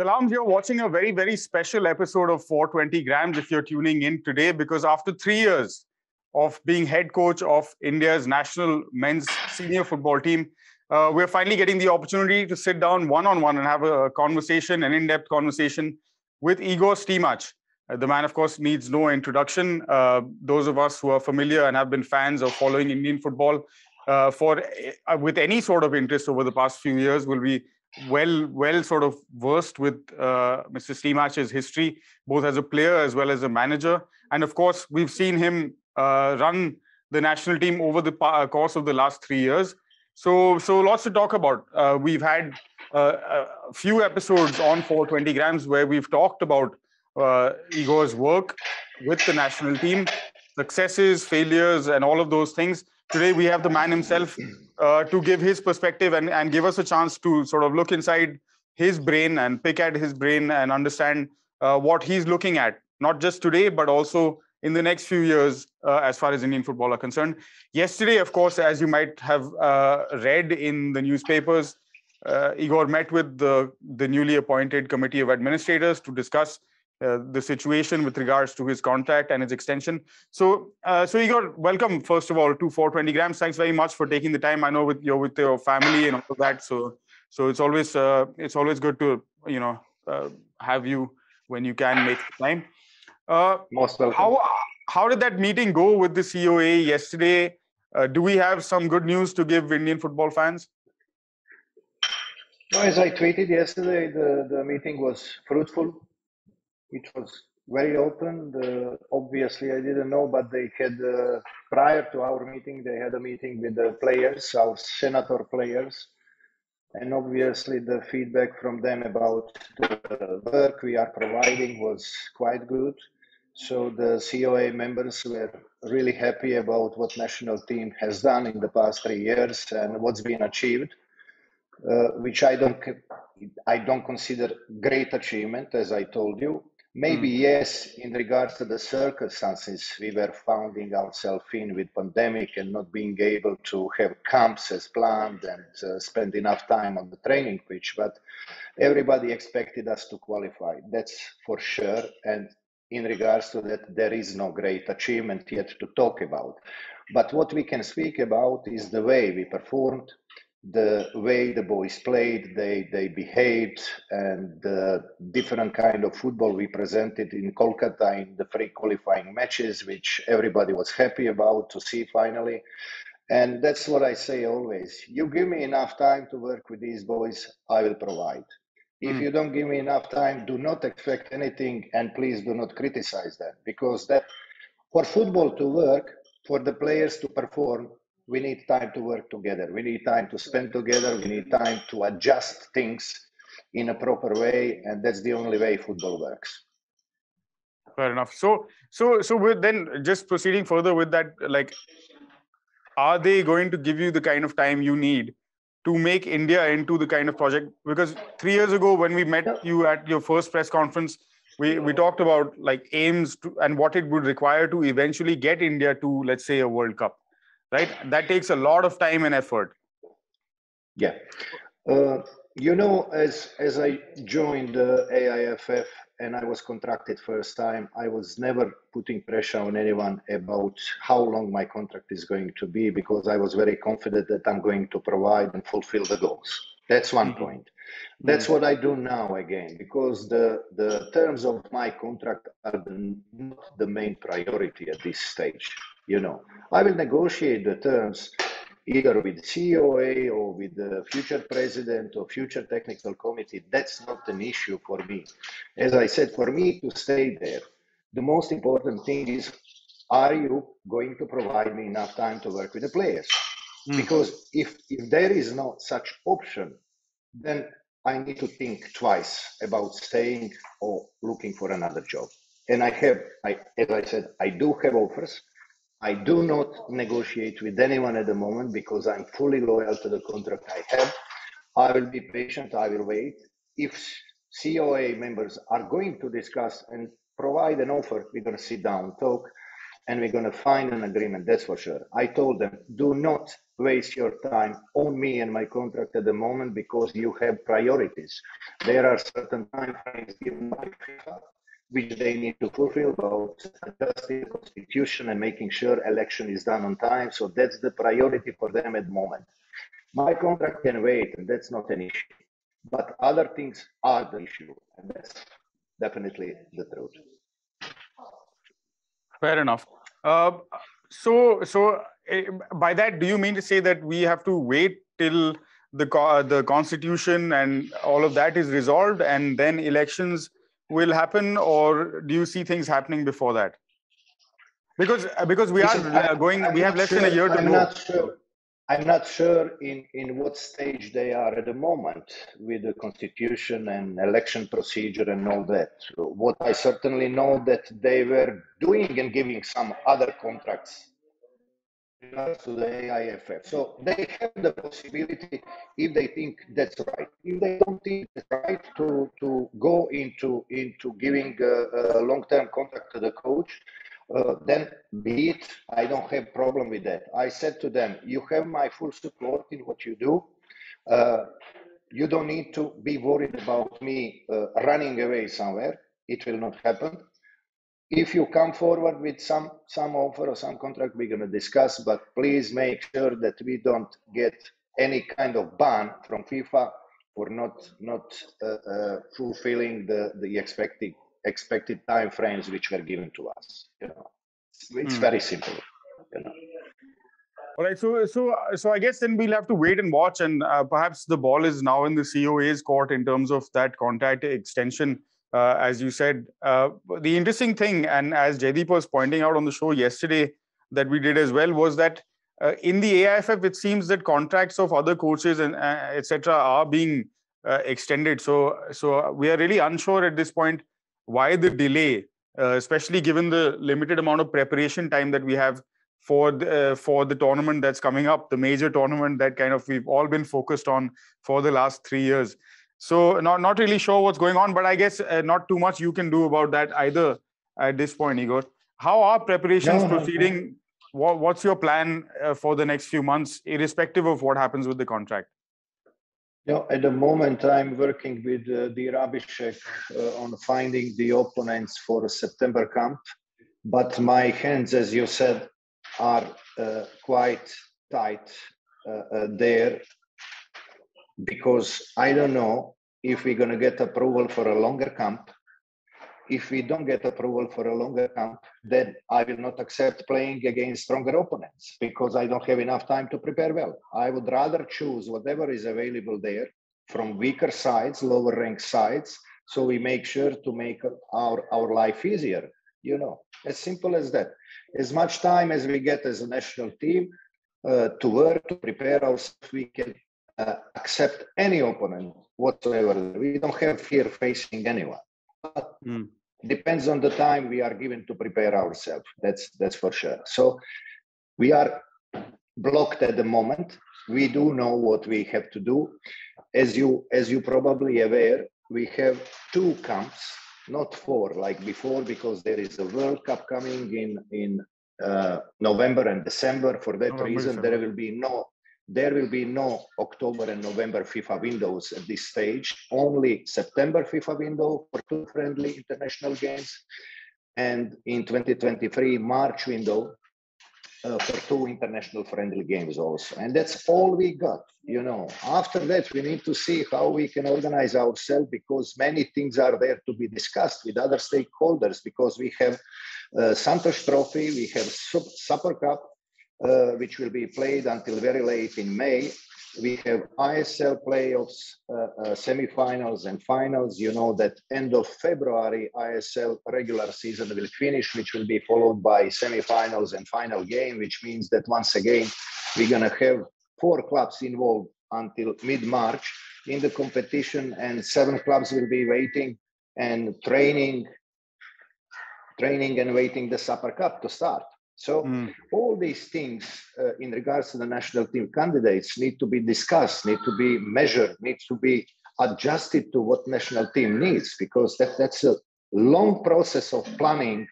Salams, you're watching a very, very special episode of 420 Grams if you're tuning in today, because after three years of being head coach of India's national men's senior football team, uh, we're finally getting the opportunity to sit down one on one and have a conversation, an in depth conversation with Igor Stimac. Uh, the man, of course, needs no introduction. Uh, those of us who are familiar and have been fans of following Indian football uh, for uh, with any sort of interest over the past few years will be well well sort of versed with uh, Mr. Stimac's history, both as a player as well as a manager. And of course, we've seen him uh, run the national team over the pa- course of the last three years. So so lots to talk about. Uh, we've had uh, a few episodes on 420 grams where we've talked about uh, Igor's work with the national team, successes, failures, and all of those things. Today we have the man himself uh, to give his perspective and, and give us a chance to sort of look inside his brain and pick at his brain and understand uh, what he's looking at, not just today, but also in the next few years uh, as far as Indian football are concerned. Yesterday, of course, as you might have uh, read in the newspapers, uh, Igor met with the, the newly appointed committee of administrators to discuss uh, the situation with regards to his contract and his extension. So, uh, so Igor, welcome first of all to 420 grams. Thanks very much for taking the time. I know with you're with your family and all of that, so so it's always uh, it's always good to you know uh, have you when you can make time. Uh, Most welcome. How how did that meeting go with the COA yesterday? do we have some good news to give Indian football fans? No, as I tweeted yesterday, the, the meeting was fruitful it was very open. The, obviously, I didn't know, but they had uh, prior to our meeting, they had a meeting with the players, our senator players, and obviously the feedback from them about the work we are providing was quite good. So the COA members were really happy about what national team has done in the past three years and what's been achieved, uh, which I don't I don't consider great achievement, as I told you. Maybe mm. yes, in regards to the circumstances we were finding ourselves in with pandemic and not being able to have camps as planned and uh, spend enough time on the training pitch. But everybody expected us to qualify. That's for sure. And in regards to that, there is no great achievement yet to talk about. But what we can speak about is the way we performed, the way the boys played, they they behaved, and the different kind of football we presented in Kolkata in the free qualifying matches, which everybody was happy about to see finally. And that's what I say always. You give me enough time to work with these boys, I will provide. If mm. you don't give me enough time, do not expect anything, and please do not criticize them because that for football to work, for the players to perform, we need time to work together. We need time to spend together. We need time to adjust things in a proper way, and that's the only way football works. Fair enough. So, so, so with then just proceeding further with that, like, are they going to give you the kind of time you need to make India into the kind of project? Because three years ago, when we met you at your first press conference, we we talked about like aims to, and what it would require to eventually get India to, let's say, a World Cup right? That takes a lot of time and effort. Yeah. Uh, you know, as as I joined the uh, AIFF and I was contracted first time, I was never putting pressure on anyone about how long my contract is going to be because I was very confident that I'm going to provide and fulfill the goals. That's one mm-hmm. point. That's mm-hmm. what I do now again because the the terms of my contract are the, not the main priority at this stage you know. I will negotiate the terms either with the COA or with the future president or future technical committee. That's not an issue for me. As I said, for me to stay there, the most important thing is are you going to provide me enough time to work with the players? Mm. Because if, if there is no such option, then I need to think twice about staying or looking for another job. And I have, I, as I said, I do have offers. I do not negotiate with anyone at the moment because I'm fully loyal to the contract I have. I will be patient, I will wait. If COA members are going to discuss and provide an offer, we're going to sit down, talk. and we're going to find an agreement. That's for sure. I told them, do not waste your time on me and my contract at the moment because you have priorities. There are certain time frames given by FIFA which they need to fulfill about adjusting the constitution and making sure election is done on time. So that's the priority for them at the moment. My contract can wait, and that's not an issue. But other things are the issue, and that's definitely the truth. Fair enough. Uh, so, so uh, by that, do you mean to say that we have to wait till the the constitution and all of that is resolved, and then elections will happen, or do you see things happening before that? Because uh, because we Listen, are going, I'm we have less sure, than a year to I'm go. Not sure. I'm not sure in, in what stage they are at the moment with the constitution and election procedure and all that. What I certainly know that they were doing and giving some other contracts to the AIFF. So they have the possibility, if they think that's right. If they don't think it's right, to to go into into giving a, a long-term contract to the coach, uh, then be it. I don't have problem with that. I said to them, you have my full support in what you do. Uh, you don't need to be worried about me uh, running away somewhere. It will not happen if you come forward with some some offer or some contract we're going to discuss but please make sure that we don't get any kind of ban from fifa for not not uh, uh, fulfilling the the expected expected time frames which were given to us you know. It's mm. very simple you know. All right so so so i guess then we'll have to wait and watch and uh, perhaps the ball is now in the coa's court in terms of that contract extension uh, as you said. Uh, the interesting thing, and as Jaideep was pointing out on the show yesterday that we did as well, was that uh, in the AIFF, it seems that contracts of other coaches and uh, etc. are being uh, extended. So, so we are really unsure at this point why the delay, uh, especially given the limited amount of preparation time that we have for the, for the tournament that's coming up, the major tournament that kind of we've all been focused on for the last three years. So not not really sure what's going on, but I guess uh, not too much you can do about that either at this point, Igor. How are preparations no, proceeding? No, no. What, what's your plan uh, for the next few months, irrespective of what happens with the contract? You know, at the moment, I'm working with uh, the Abhishek uh, on finding the opponents for a September camp. But my hands, as you said, are uh, quite tight uh, uh, there because I don't know if we're going to get approval for a longer camp. If we don't get approval for a longer camp, then I will not accept playing against stronger opponents because I don't have enough time to prepare well. I would rather choose whatever is available there from weaker sides, lower ranked sides, so we make sure to make our, our life easier. You know, as simple as that. As much time as we get as a national team uh, to work, to prepare ourselves, we can uh, accept any opponent whatsoever. We don't have fear facing anyone. But mm. depends on the time we are given to prepare ourselves. That's that's for sure. So we are blocked at the moment. We do know what we have to do. As you as you probably aware, we have two camps, not four like before, because there is a World Cup coming in in uh, November and December. For that oh, reason, there will be no there will be no October and November FIFA windows at this stage, only September FIFA window for two friendly international games, and in 2023, March window uh, for two international friendly games also. And that's all we got, you know. After that, we need to see how we can organize ourselves because many things are there to be discussed with other stakeholders because we have uh, Santosh Trophy, we have Super Cup, uh, which will be played until very late in May. We have ISL playoffs, uh, uh, semifinals and finals. You know that end of February, ISL regular season will finish, which will be followed by semifinals and final game, which means that once again, we're going to have four clubs involved until mid-March in the competition and seven clubs will be waiting and training training and waiting the Super Cup to start. So mm. all these things uh, in regards to the national team candidates need to be discussed, need to be measured, need to be adjusted to what national team needs, because that, that's a long process of planning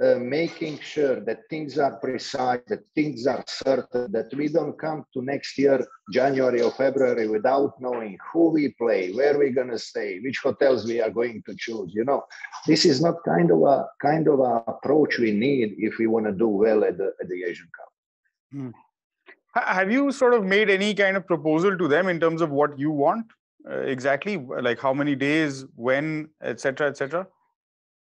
uh, making sure that things are precise, that things are certain, that we don't come to next year, January or February, without knowing who we play, where we're going to stay, which hotels we are going to choose. You know, this is not kind of a kind of a approach we need if we want to do well at the, at the Asian Cup. Hmm. Have you sort of made any kind of proposal to them in terms of what you want uh, exactly, like how many days, when, etc., etc.?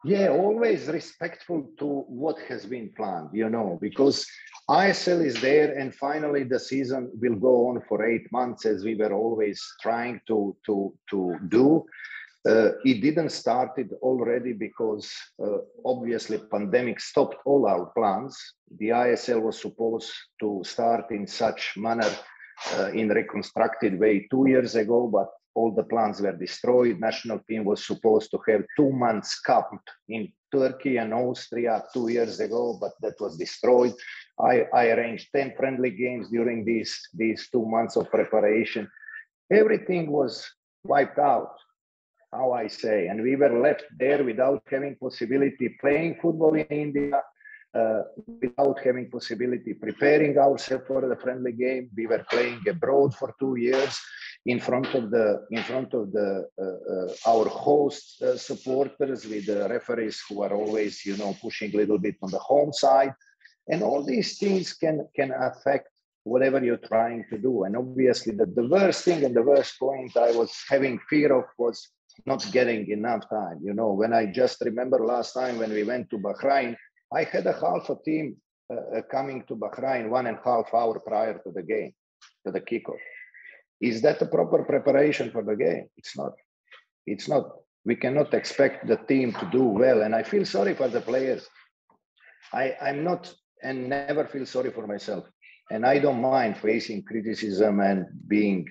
Yeah, always respectful to what has been planned, you know, because ISL is there and finally the season will go on for eight months as we were always trying to, to, to do. Uh, it didn't start it already because uh, obviously pandemic stopped all our plans. The ISL was supposed to start in such manner uh, in reconstructed way two years ago, but all the plans were destroyed. National team was supposed to have two months camped in Turkey and Austria two years ago, but that was destroyed. I, I arranged 10 friendly games during these, these two months of preparation. Everything was wiped out, how I say, and we were left there without having possibility playing football in India, uh, without having possibility preparing ourselves for the friendly game. We were playing abroad for two years in front of the in front of the uh, uh, our host uh, supporters with the referees who are always you know pushing a little bit on the home side. And all these things can can affect whatever you're trying to do. And obviously the, the worst thing and the worst point i was having fear of was not getting enough time. You know when i just remember last time when we went to bahrain i had a half a team uh, coming to bahrain one and a half hour prior to the game to the kickoff is that a proper preparation for the game? It's not. It's not. We cannot expect the team to do well. And I feel sorry for the players. I, I'm not and never feel sorry for myself. And I don't mind facing criticism and being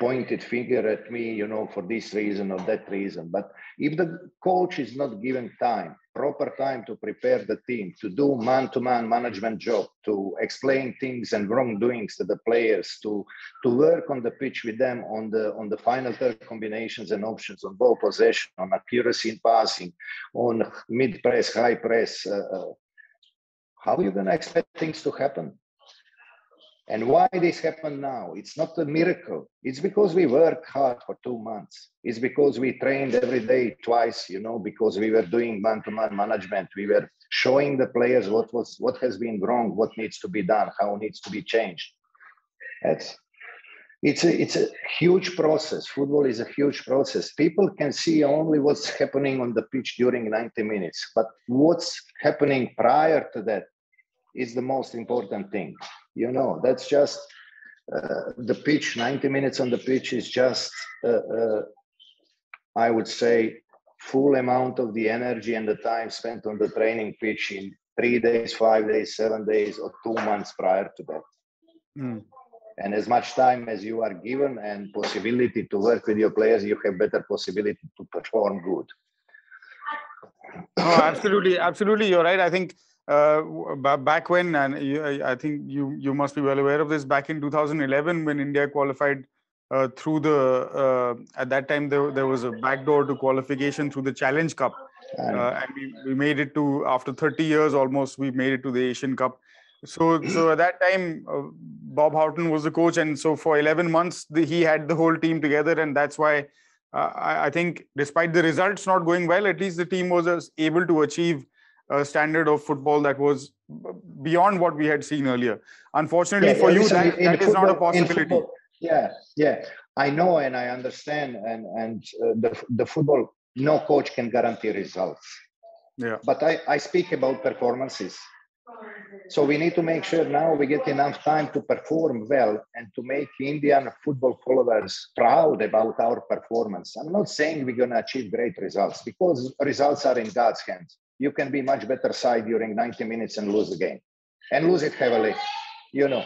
pointed finger at me, you know, for this reason or that reason. But if the coach is not given time, proper time to prepare the team, to do man-to-man management job, to explain things and wrongdoings to the players, to to work on the pitch with them on the on the final third combinations and options on ball possession, on accuracy in passing, on mid press, high press. Uh, uh, how are you going to expect things to happen? And why this happened now? It's not a miracle. It's because we worked hard for two months. It's because we trained every day twice, you know, because we were doing man-to-man management. We were showing the players what was what has been wrong, what needs to be done, how needs to be changed. That's it's a it's a huge process. Football is a huge process. People can see only what's happening on the pitch during 90 minutes, but what's happening prior to that is the most important thing you know that's just uh, the pitch 90 minutes on the pitch is just uh, uh, i would say full amount of the energy and the time spent on the training pitch in three days five days seven days or two months prior to that. Mm. and as much time as you are given and possibility to work with your players you have better possibility to perform good. Oh absolutely absolutely you're right. I think uh, back when, and I think you you must be well aware of this. Back in 2011, when India qualified uh, through the uh, at that time there, there was a backdoor to qualification through the Challenge Cup, uh, and we, we made it to after 30 years almost we made it to the Asian Cup. So so at that time uh, Bob Houghton was the coach, and so for 11 months the, he had the whole team together, and that's why. I, I think, despite the results not going well, at least the team was able to achieve a standard of football that was beyond what we had seen earlier. Unfortunately yeah, for you, that, that is not a possibility. Yeah, yeah, I know and I understand, and and uh, the the football, no coach can guarantee results. Yeah. But I I speak about performances. So we need to make sure now we get enough time to perform well and to make Indian football followers proud about our performance. I'm not saying we're going to achieve great results because results are in God's hands you can be much better side during 90 minutes and lose the game and lose it heavily, you know.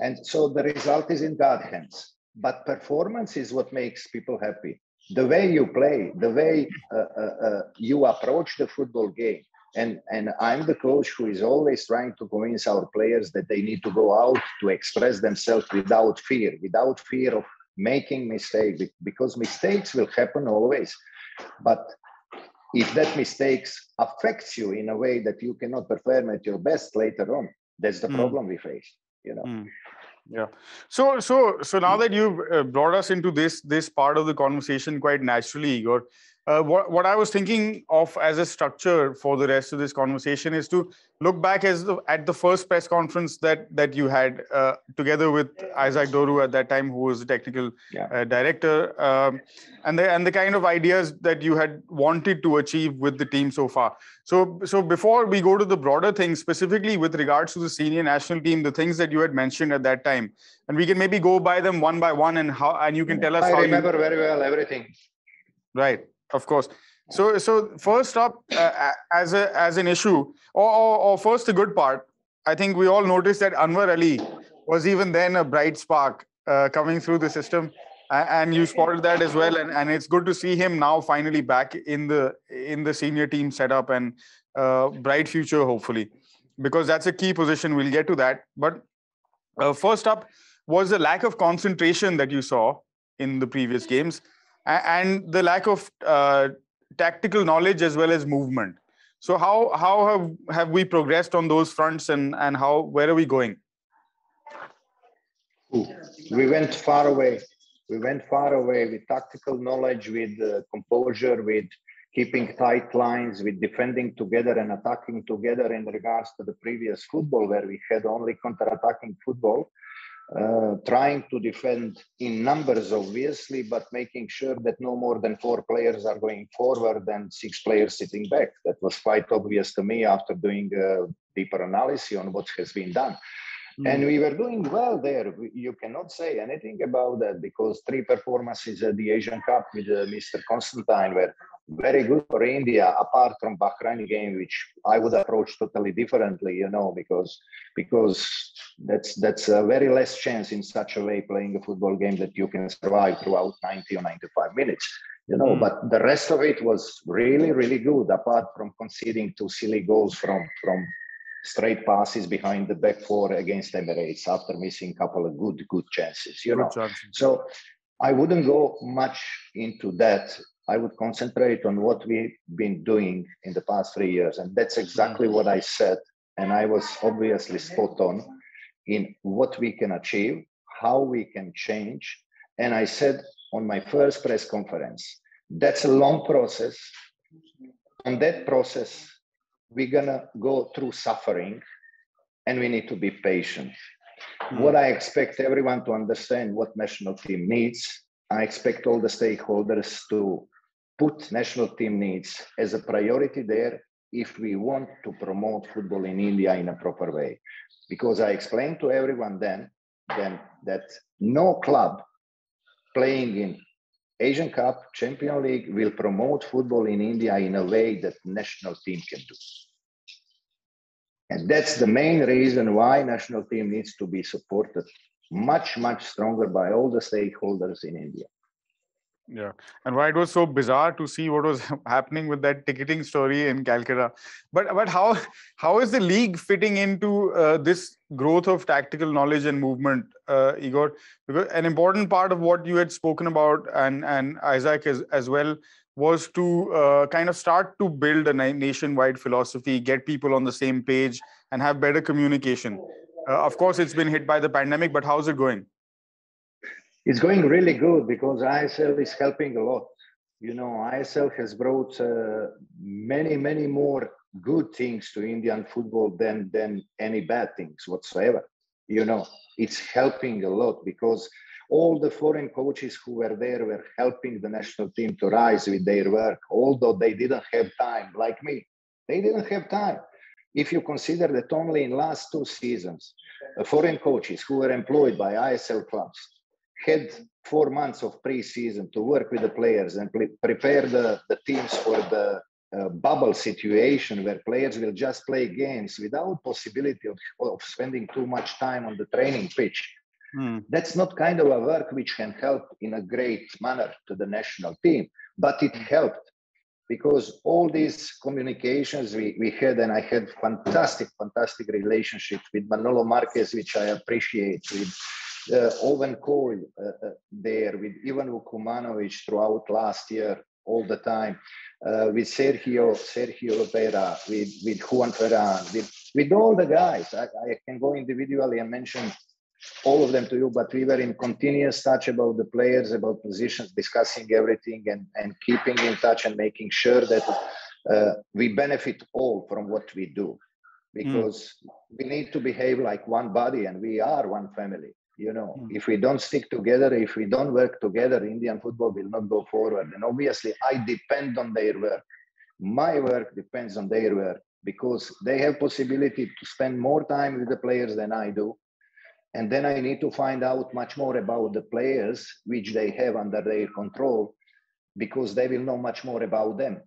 And so the result is in God's hands. But performance is what makes people happy. The way you play, the way uh, uh, uh, you approach the football game. And, and I'm the coach who is always trying to convince our players that they need to go out to express themselves without fear, without fear of making mistakes, because mistakes will happen always. But if that mistakes affects you in a way that you cannot perform at your best later on, that's the mm. problem we face. You know. Mm. Yeah. So so so now that you've uh, brought us into this this part of the conversation quite naturally, Igor, uh, what, what I was thinking of as a structure for the rest of this conversation is to look back as the, at the first press conference that that you had uh, together with Isac Doru at that time, who was the technical yeah. uh, director, um, and the and the kind of ideas that you had wanted to achieve with the team so far. So so before we go to the broader things, specifically with regards to the senior national team, the things that you had mentioned at that time, and we can maybe go by them one by one, and how and you can tell us. I remember you, very well everything. Right of course. So, so first up, uh, as a as an issue, or, or, or, first the good part, I think we all noticed that Anwar Ali was even then a bright spark uh, coming through the system, and you spotted that as well. And, and it's good to see him now finally back in the in the senior team setup and uh, bright future hopefully, because that's a key position. We'll get to that. But uh, first up was the lack of concentration that you saw in the previous games and the lack of uh, tactical knowledge as well as movement. So how how have have we progressed on those fronts, and and how where are we going? We went far away. We went far away with tactical knowledge, with uh, composure, with keeping tight lines, with defending together and attacking together. In regards to the previous football, where we had only counter-attacking football, uh, trying to defend in numbers, obviously, but making sure that no more than four players are going forward and six players sitting back. That was quite obvious to me after doing a deeper analysis on what has been done. Mm. And we were doing well there. You cannot say anything about that because three performances at the Asian Cup with uh, Mr. Constantine were very good for India, apart from Bahrain game, which I would approach totally differently, you know, because because that's that's a very less chance in such a way playing a football game that you can survive throughout 90 or 95 minutes, you know. Mm. But the rest of it was really, really good, apart from conceding two silly goals from from straight passes behind the back four against Emirates after missing a couple of good, good chances, you good know. Chances. So I wouldn't go much into that I would concentrate on what we've been doing in the past three years. And that's exactly what I said. And I was obviously spot on in what we can achieve, how we can change. And I said on my first press conference, that's a long process. On that process, we're to go through suffering and we need to be patient. Mm. What I expect everyone to understand what national team needs I expect all the stakeholders to put national team needs as a priority there if we want to promote football in India in a proper way. Because I explained to everyone then, then that no club playing in Asian Cup, Champion League will promote football in India in a way that national team can do. And that's the main reason why national team needs to be supported much, much stronger by all the stakeholders in India. Yeah, and why it was so bizarre to see what was happening with that ticketing story in Calcutta. But but how how is the league fitting into uh, this growth of tactical knowledge and movement, uh, Igor? Because an important part of what you had spoken about and and Isac as as well was to uh, kind of start to build a nationwide philosophy, get people on the same page, and have better communication. Uh, of course, it's been hit by the pandemic, but how's it going? It's going really good because ISL is helping a lot. You know, ISL has brought uh, many, many more good things to Indian football than than any bad things whatsoever. You know, it's helping a lot because all the foreign coaches who were there were helping the national team to rise with their work, although they didn't have time, like me. They didn't have time. If you consider that only in last two seasons, foreign coaches who were employed by ISL clubs had four months of pre-season to work with the players and pre- prepare the, the teams for the uh, bubble situation where players will just play games without possibility of, of spending too much time on the training pitch. Mm. That's not kind of a work which can help in a great manner to the national team, but it helped because all these communications we, we had, and I had fantastic, fantastic relationship with Manolo Marquez, which I appreciate, with uh, Owen Coyle uh, uh, there with Ivan Vukomanovic throughout last year. all the time uh, with Sergio, Sergio Lobera, with, with Juan Ferrando, with, with all the guys. I, I can go individually and mention all of them to you, but we were in continuous touch about the players, about positions, discussing everything and, and keeping in touch and making sure that uh, we benefit all from what we do because mm. we need to behave like one body and we are one family you know mm. if we don't stick together if we don't work together indian football will not go forward. And obviously i depend on their work. My work depends on their work because they have possibility to spend more time with the players than i do. And then i need to find out much more about the players which they have under their control because they will know much more about them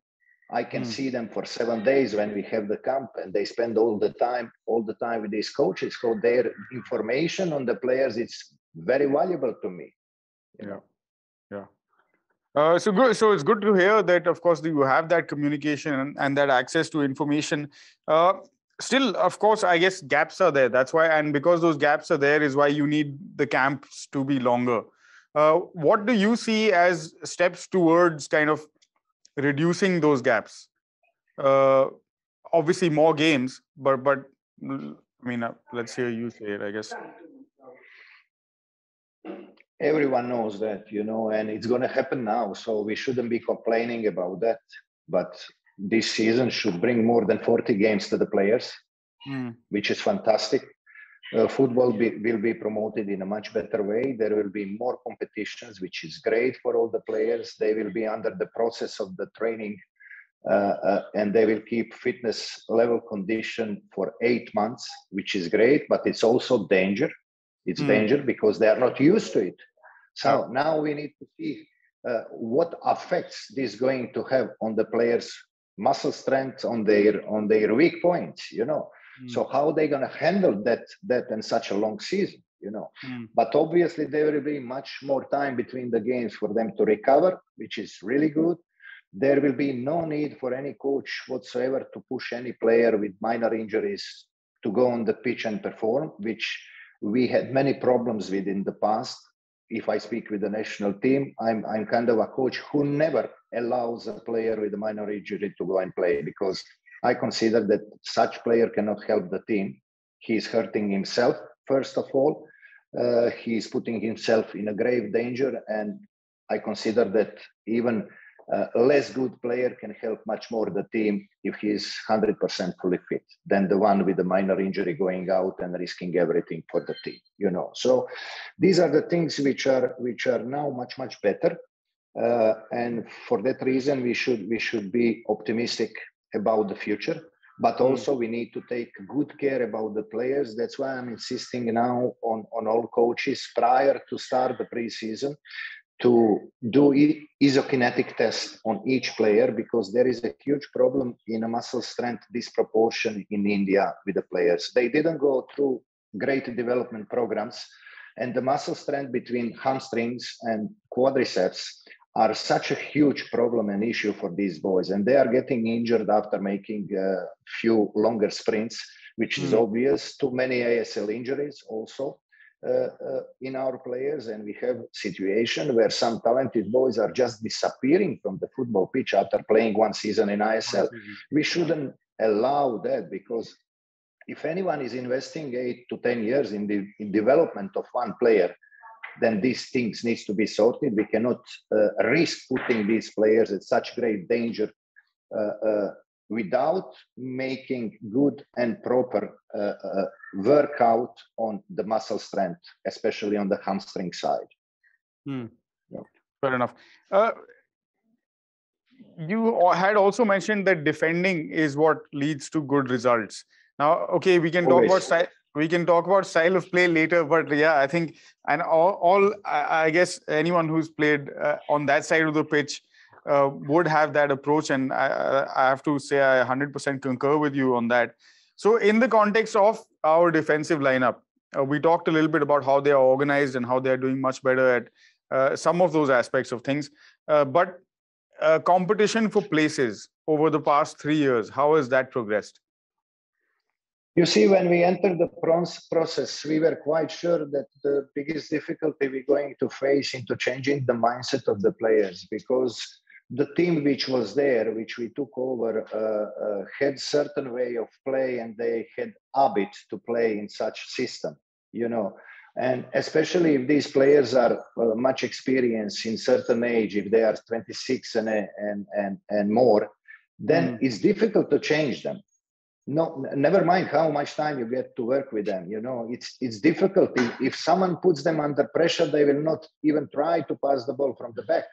I can mm. see them for seven days when we have the camp, and they spend all the time, all the time with these coaches. So their information on the players it's very valuable to me. Yeah, yeah. Uh, so good. So it's good to hear that. Of course, you have that communication and, and that access to information. Uh, still, of course, I guess gaps are there. That's why, and because those gaps are there, is why you need the camps to be longer. Uh, what do you see as steps towards kind of reducing those gaps. Uh, obviously, more games, but but I mean, uh, let's hear you say it. I guess everyone knows that, you know, and it's going to happen now. So we shouldn't be complaining about that. But this season should bring more than 40 games to the players, mm. which is fantastic. Uh, football be, will be promoted in a much better way. There will be more competitions, which is great for all the players. They will be under the process of the training uh, uh, and they will keep fitness level condition for eight months, which is great, but it's also danger. It's mm. danger because they are not used to it. So now we need to see uh, what effects this going to have on the players' muscle strength, on their on their weak points. You know, Mm. So how are they going to handle that that in such a long season? You know, mm. but obviously there will be much more time between the games for them to recover, which is really good. There will be no need for any coach whatsoever to push any player with minor injuries to go on the pitch and perform, which we had many problems with in the past. If I speak with the national team, I'm I'm kind of a coach who never allows a player with a minor injury to go and play because I consider that such player cannot help the team. He's hurting himself, first of all. Uh, he's putting himself in a grave danger. And I consider that even a less good player can help much more the team if he's 100% fully fit than the one with a minor injury going out and risking everything for the team you know so these are the things which are which are now much much better uh, and for that reason we should we should be optimistic about the future but hmm. also we need to take good care about the players that's why i'm insisting now on, on all coaches prior to start the preseason to do isokinetic test on each player because there is a huge problem in a muscle strength disproportion in india with the players they didn't go through great development programs and the muscle strength between hamstrings and quadriceps are such a huge problem and issue for these boys. And they are getting injured after making a few longer sprints which is mm. obvious. Too many ACL injuries also uh, uh, in our players. And we have situation where some talented boys are just disappearing from the football pitch after playing one season in isl we shouldn't allow that because if anyone is investing eight to ten years in the in development of one player then these things needs to be sorted. We cannot uh, risk putting these players at such great danger uh, uh, without making good and proper uh, uh, workout on the muscle strength, especially on the hamstring side. Hmm. Yeah. Fair enough. Uh, you had also mentioned that defending is what leads to good results. Now, okay, we can Always. talk about we can talk about style of play later but yeah i think and all, all I, guess anyone who's played uh, on that side of the pitch uh, would have that approach and I, I have to say i 100% concur with you on that. So in the context of our defensive lineup uh, we talked a little bit about how they are organized and how they are doing much better at uh, some of those aspects of things. Uh, but uh, competition for places over the past three years how has that progressed you see, when we entered the process, we were quite sure that the biggest difficulty we're going to face into changing the mindset of the players because the team which was there, which we took over, uh, uh, had certain way of play, and they had habit to play in such system. You know, and especially if these players are uh, much experienced in certain age, if they are 26 and and and and more, then mm. it's difficult to change them. No, never mind how much time you get to work with them. You know, it's it's difficult. If someone puts them under pressure, they will not even try to pass the ball from the back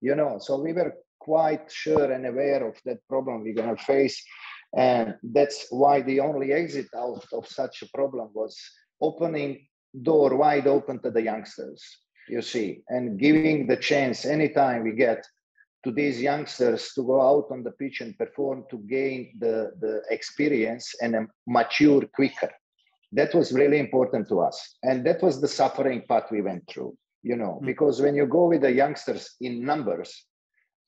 you know so we were quite sure and aware of that problem we're going to face and that's why the only exit out of such a problem was opening door wide open to the youngsters you see and giving the chance anytime we get to these youngsters to go out on the pitch and perform to gain the, the experience and mature quicker that was really important to us and that was the suffering part we went through you know, mm. because when you go with the youngsters in numbers,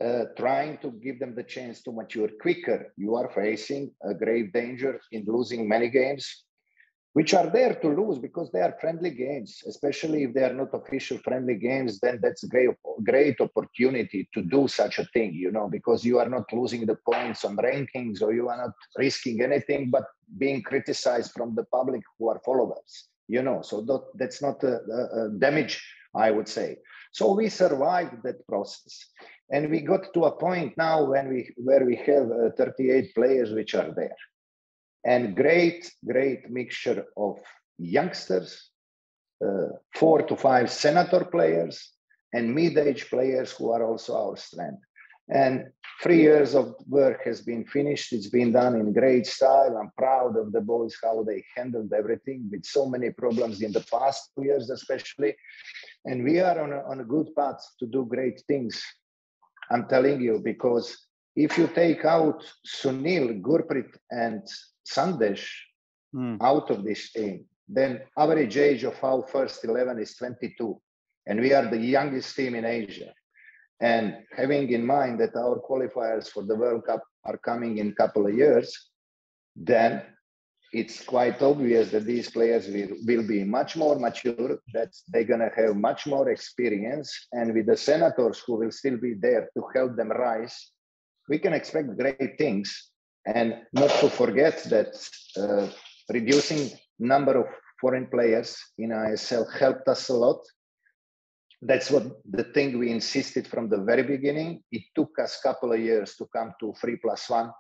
uh, trying to give them the chance to mature quicker, you are facing a grave danger in losing many games, which are there to lose because they are friendly games, especially if they are not official friendly games, then that's a great, great opportunity to do such a thing, you know, because you are not losing the points on rankings or you are not risking anything but being criticized from the public who are followers, you know, so that, that's not a, a, damage I would say. So we survived that process. And we got to a point now when we where we have uh, 38 players which are there. And great, great mixture of youngsters, uh, four to five senator players, and mid-age players who are also our strength. And three years of work has been finished. It's been done in great style. I'm proud of the boys, how they handled everything with so many problems in the past two years, especially. And we are on a, on a good path to do great things. I'm telling you, because if you take out Sunil, Gurpreet, and Sandesh mm. out of this team, then average age of our first 11 is 22. And we are the youngest team in Asia. And having in mind that our qualifiers for the World Cup are coming in a couple of years, then it's quite obvious that these players will, will be much more mature, that they're going to have much more experience. And with the senators who will still be there to help them rise, we can expect great things. And not to forget that uh, reducing number of foreign players in ISL helped us a lot. That's what the thing we insisted from the very beginning. It took us a couple of years to come to three plus one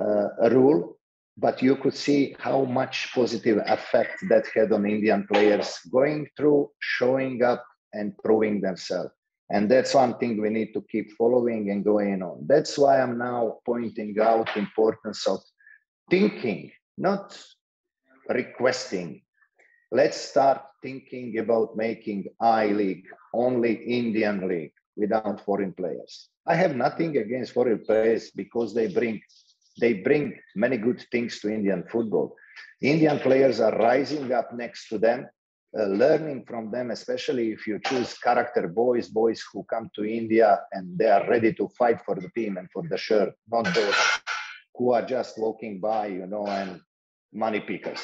uh, rule but you could see how much positive effect that had on Indian players going through, showing up, and proving themselves. And that's one thing we need to keep following and going on. That's why I'm now pointing out importance of thinking, not requesting. Let's start thinking about making I League only Indian league without foreign players. I have nothing against foreign players because they bring they bring many good things to Indian football. Indian players are rising up next to them, uh, learning from them, especially if you choose character boys, boys who come to India and they are ready to fight for the team and for the shirt, not those who are just walking by, you know, and money pickers.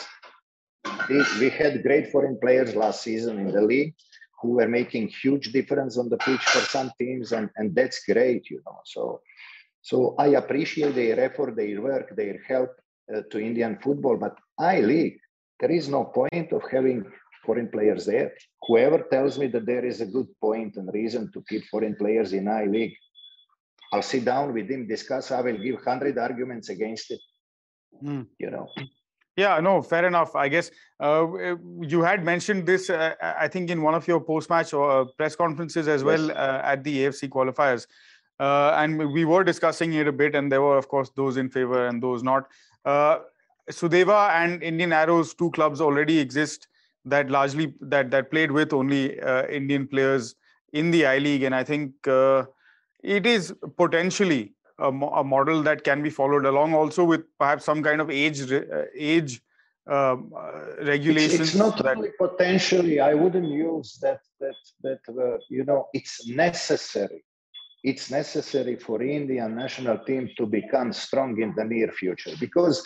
We had great foreign players last season in the league who were making huge difference on the pitch for some teams, and, and that's great, you know. So so I appreciate their effort, their work, their help uh, to Indian football, but I league, there is no point of having foreign players there. Whoever tells me that there is a good point and reason to keep foreign players in I league, I'll sit down with him, discuss. I will give hundred arguments against it. Mm. You know. Yeah, no, fair enough. I guess uh, you had mentioned this, uh, I think, in one of your post-match or uh, press conferences as yes. well uh, at the AFC qualifiers. Uh, and we were discussing it a bit, and there were, of course, those in favor and those not. Uh, Sudeva and Indian Arrows, two clubs already exist that largely that that played with only uh, Indian players in the I League, and I think uh, it is potentially a, mo- a, model that can be followed along, also with perhaps some kind of age uh, age um, uh, regulations. It's, it's not that... only potentially. I wouldn't use that that that uh, you know it's necessary it's necessary for Indian national team to become strong in the near future because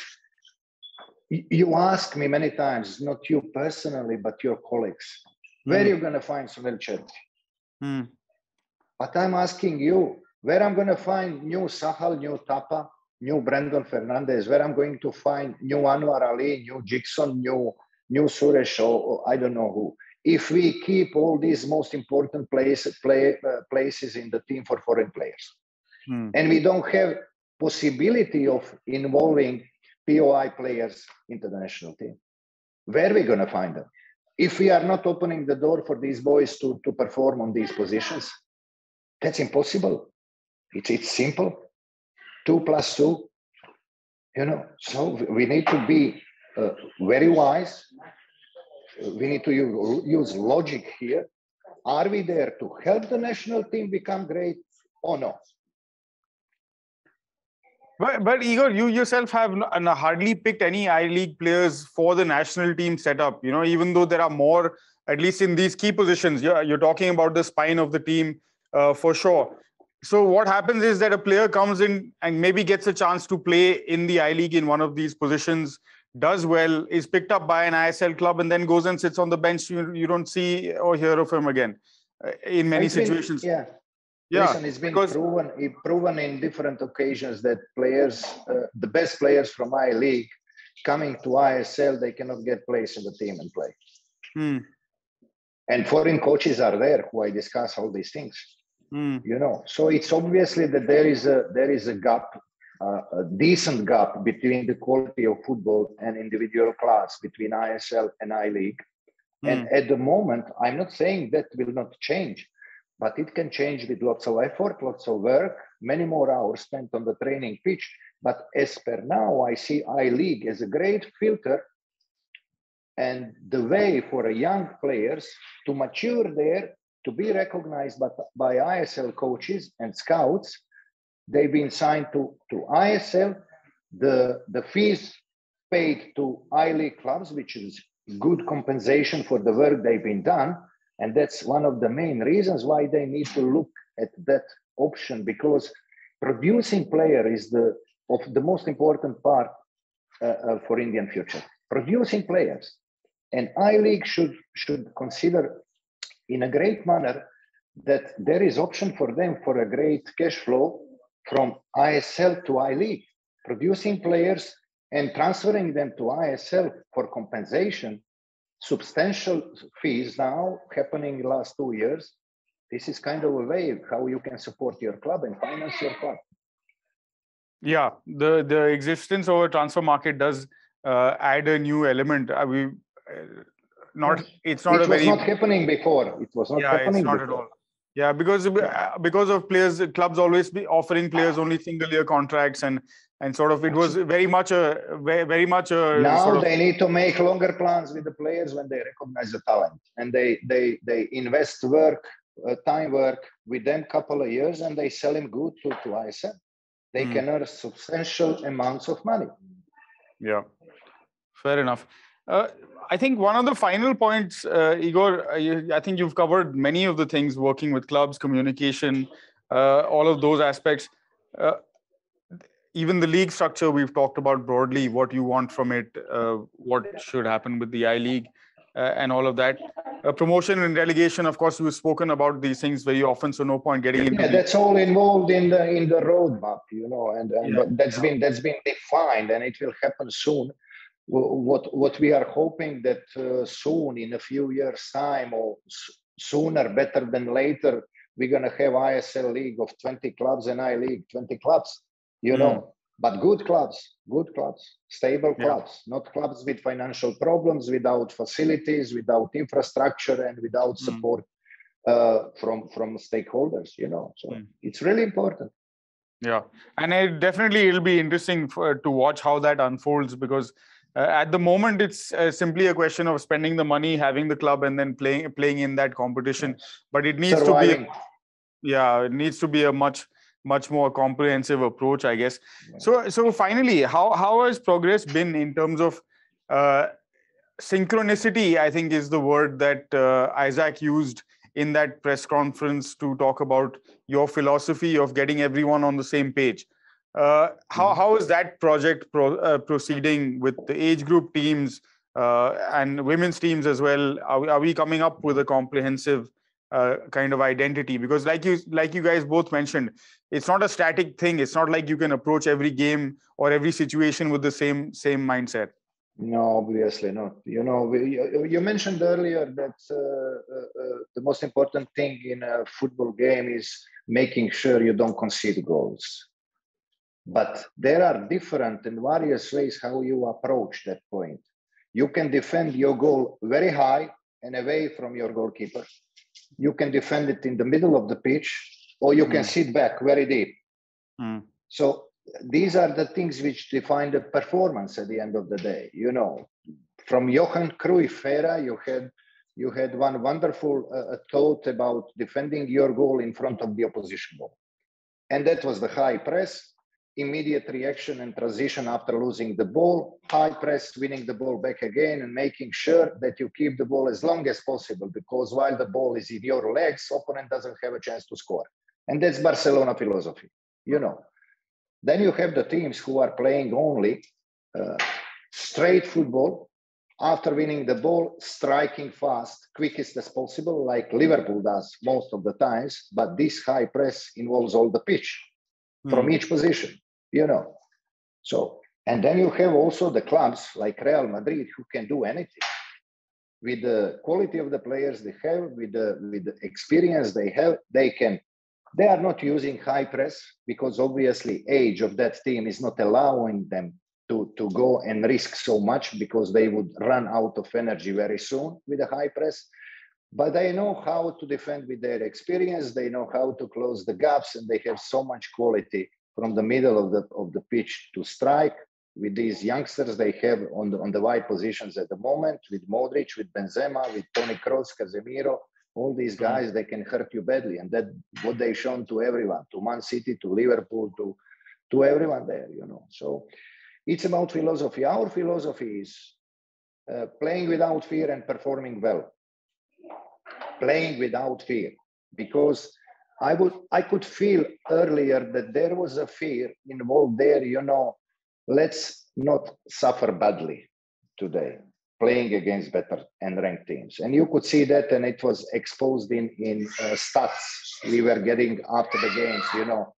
you ask me many times, not you personally, but your colleagues, where mm. are you going to find Sunil Chhetri? Mm. But I'm asking you, where I'm going to find new Sahal, new Thapa, new Brandon Fernandes, where I'm going to find new Anwar Ali, new Jackson, new new Suresh, or, or I don't know who. If we keep all these most important place, play, uh, places in the team for foreign players, hmm. and we don't have possibility of involving POI players into the national team, where are we going to find them? If we are not opening the door for these boys to, to perform on these positions, that's impossible. It's, it's simple. Two plus two, you know. So we need to be uh, very wise. We need to use, use logic here. Are we there to help the national team become great or not? But, but Igor, you yourself have hardly picked any I League players for the national team setup. You know, even though there are more, at least in these key positions. You're, you're talking about the spine of the team uh, for sure. So what happens is that a player comes in and maybe gets a chance to play in the I League in one of these positions, does well, is picked up by an ISL club, and then goes and sits on the bench. You, you don't see or hear of him again uh, in many situations. yeah. Yeah, Listen, it's been because, proven, it proven in different occasions that players, uh, the best players from I League, coming to ISL, they cannot get place in the team and play. Hmm. And foreign coaches are there who I discuss all these things. Mm. You know, so it's obviously that there is a there is a gap, uh, a decent gap between the quality of football and individual class between ISL and I League. Mm. And at the moment, I'm not saying that will not change, but it can change with lots of effort, lots of work, many more hours spent on the training pitch. But as per now, I see I League as a great filter and the way for young players to mature there to be recognized by, by ISL coaches and scouts. They've been signed to, to ISL. The, the fees paid to I League clubs, which is good compensation for the work they've been done. And that's one of the main reasons why they need to look at that option because producing player is the of the most important part uh, uh, for Indian future. Producing players, and I League should should consider in a great manner that there is option for them for a great cash flow from ISL to I League, producing players and transferring them to ISL for compensation. Substantial fees now happening last two years. This is kind of a way how you can support your club and finance your club. Yeah, the the existence of a transfer market does uh, add a new element. We uh, not it's not it a was not happening before it was not yeah, happening it's not before. at all yeah because uh, because of players clubs always be offering players only single year contracts and and sort of it was very much a very, very much a now sort of, they need to make longer plans with the players when they recognize the talent. And they they they invest work uh, time work with them couple of years and they sell him good to, to ISL they mm. can earn substantial amounts of money. Yeah. Fair enough uh, I think one of the final points, uh, Igor, uh, I think you've covered many of the things working with clubs, communication, uh, all of those aspects. Uh, even the league structure, we've talked about broadly what you want from it, uh, what should happen with the I League, uh, and all of that. promotion and relegation, of course, we've spoken about these things very often, so no point getting into. Yeah, that's all involved in the in the roadmap, you know, and, and yeah. that's been that's been defined, and it will happen soon what what we are hoping that uh, soon in a few years time or sooner better than later we're going to have ISL league of 20 clubs and I league 20 clubs you mm. know but good clubs good clubs stable clubs yeah. not clubs with financial problems without facilities without infrastructure and without mm. support uh, from from stakeholders you know so mm. it's really important yeah and it definitely it'll be interesting for, to watch how that unfolds because at the moment, it's uh, simply a question of spending the money, having the club, and then playing playing in that competition. But it needs Surviving. to be, yeah, it needs to be a much much more comprehensive approach, I guess. Yeah. So so finally, how how has progress been in terms of uh, synchronicity? I think is the word that uh, Isac used in that press conference to talk about your philosophy of getting everyone on the same page. Uh, how, mm-hmm. how is that project pro, uh, proceeding with the age group teams uh, and women's teams as well? Are we, are we coming up with a comprehensive uh, kind of identity? Because like you like you guys both mentioned it's not a static thing. It's not like you can approach every game or every situation with the same same mindset. No obviously not. You know we, you mentioned earlier that uh, the most important thing in a football game is making sure you don't concede goals but there are different and various ways how you approach that point you can defend your goal very high and away from your goalkeeper you can defend it in the middle of the pitch or you can mm. sit back very deep. Mm. So these are the things which define the performance at the end of the day. You know, from Johan Cruyff era, you had you had one wonderful uh, thought about defending your goal in front of the opposition goal, and that was the high press immediate reaction and transition after losing the ball, high press, winning the ball back again, and making sure that you keep the ball as long as possible because while the ball is in your legs, opponent doesn't have a chance to score. And that's Barcelona philosophy, you know. Then you have the teams who are playing only uh, straight football after winning the ball, striking fast, quickest as possible, like Liverpool does most of the times. But this high press involves all the pitch from hmm. each position you know. So, and then you have also the clubs like Real Madrid who can do anything with the quality of the players they have, with the with the experience they have, they can. They are not using high press because obviously age of that team is not allowing them to, to go and risk so much because they would run out of energy very soon with a high press. But they know how to defend with their experience. They know how to close the gaps, and they have so much quality from the middle of the of the pitch to strike with these youngsters they have on the on the wide positions at the moment with Modric, with Benzema, with Toni Kroos, Casemiro, all these mm-hmm. guys they can hurt you badly, and that what they shown to everyone, to Man City, to Liverpool, to to everyone there, you know. So it's about philosophy. Our philosophy is uh, playing without fear and performing well. Playing without fear, because I would I could feel earlier that there was a fear involved there, you know, let's not suffer badly today playing against better and ranked teams. And you could see that and it was exposed in in uh, stats we were getting after the games, you know,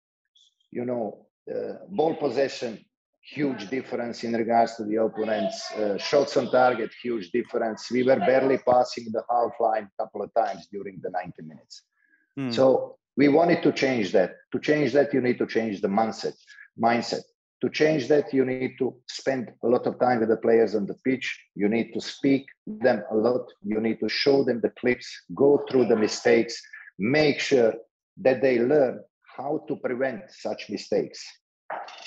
you know, uh, ball possession huge difference in regards to the opponents. Uh, shots on target, huge difference. We were barely passing the half line a couple of times during the 90 minutes. Hmm. So we wanted to change that. To change that, you need to change the mindset. Mindset. To change that, you need to spend a lot of time with the players on the pitch. You need to speak them a lot. You need to show them the clips, go through the mistakes, make sure that they learn how to prevent such mistakes.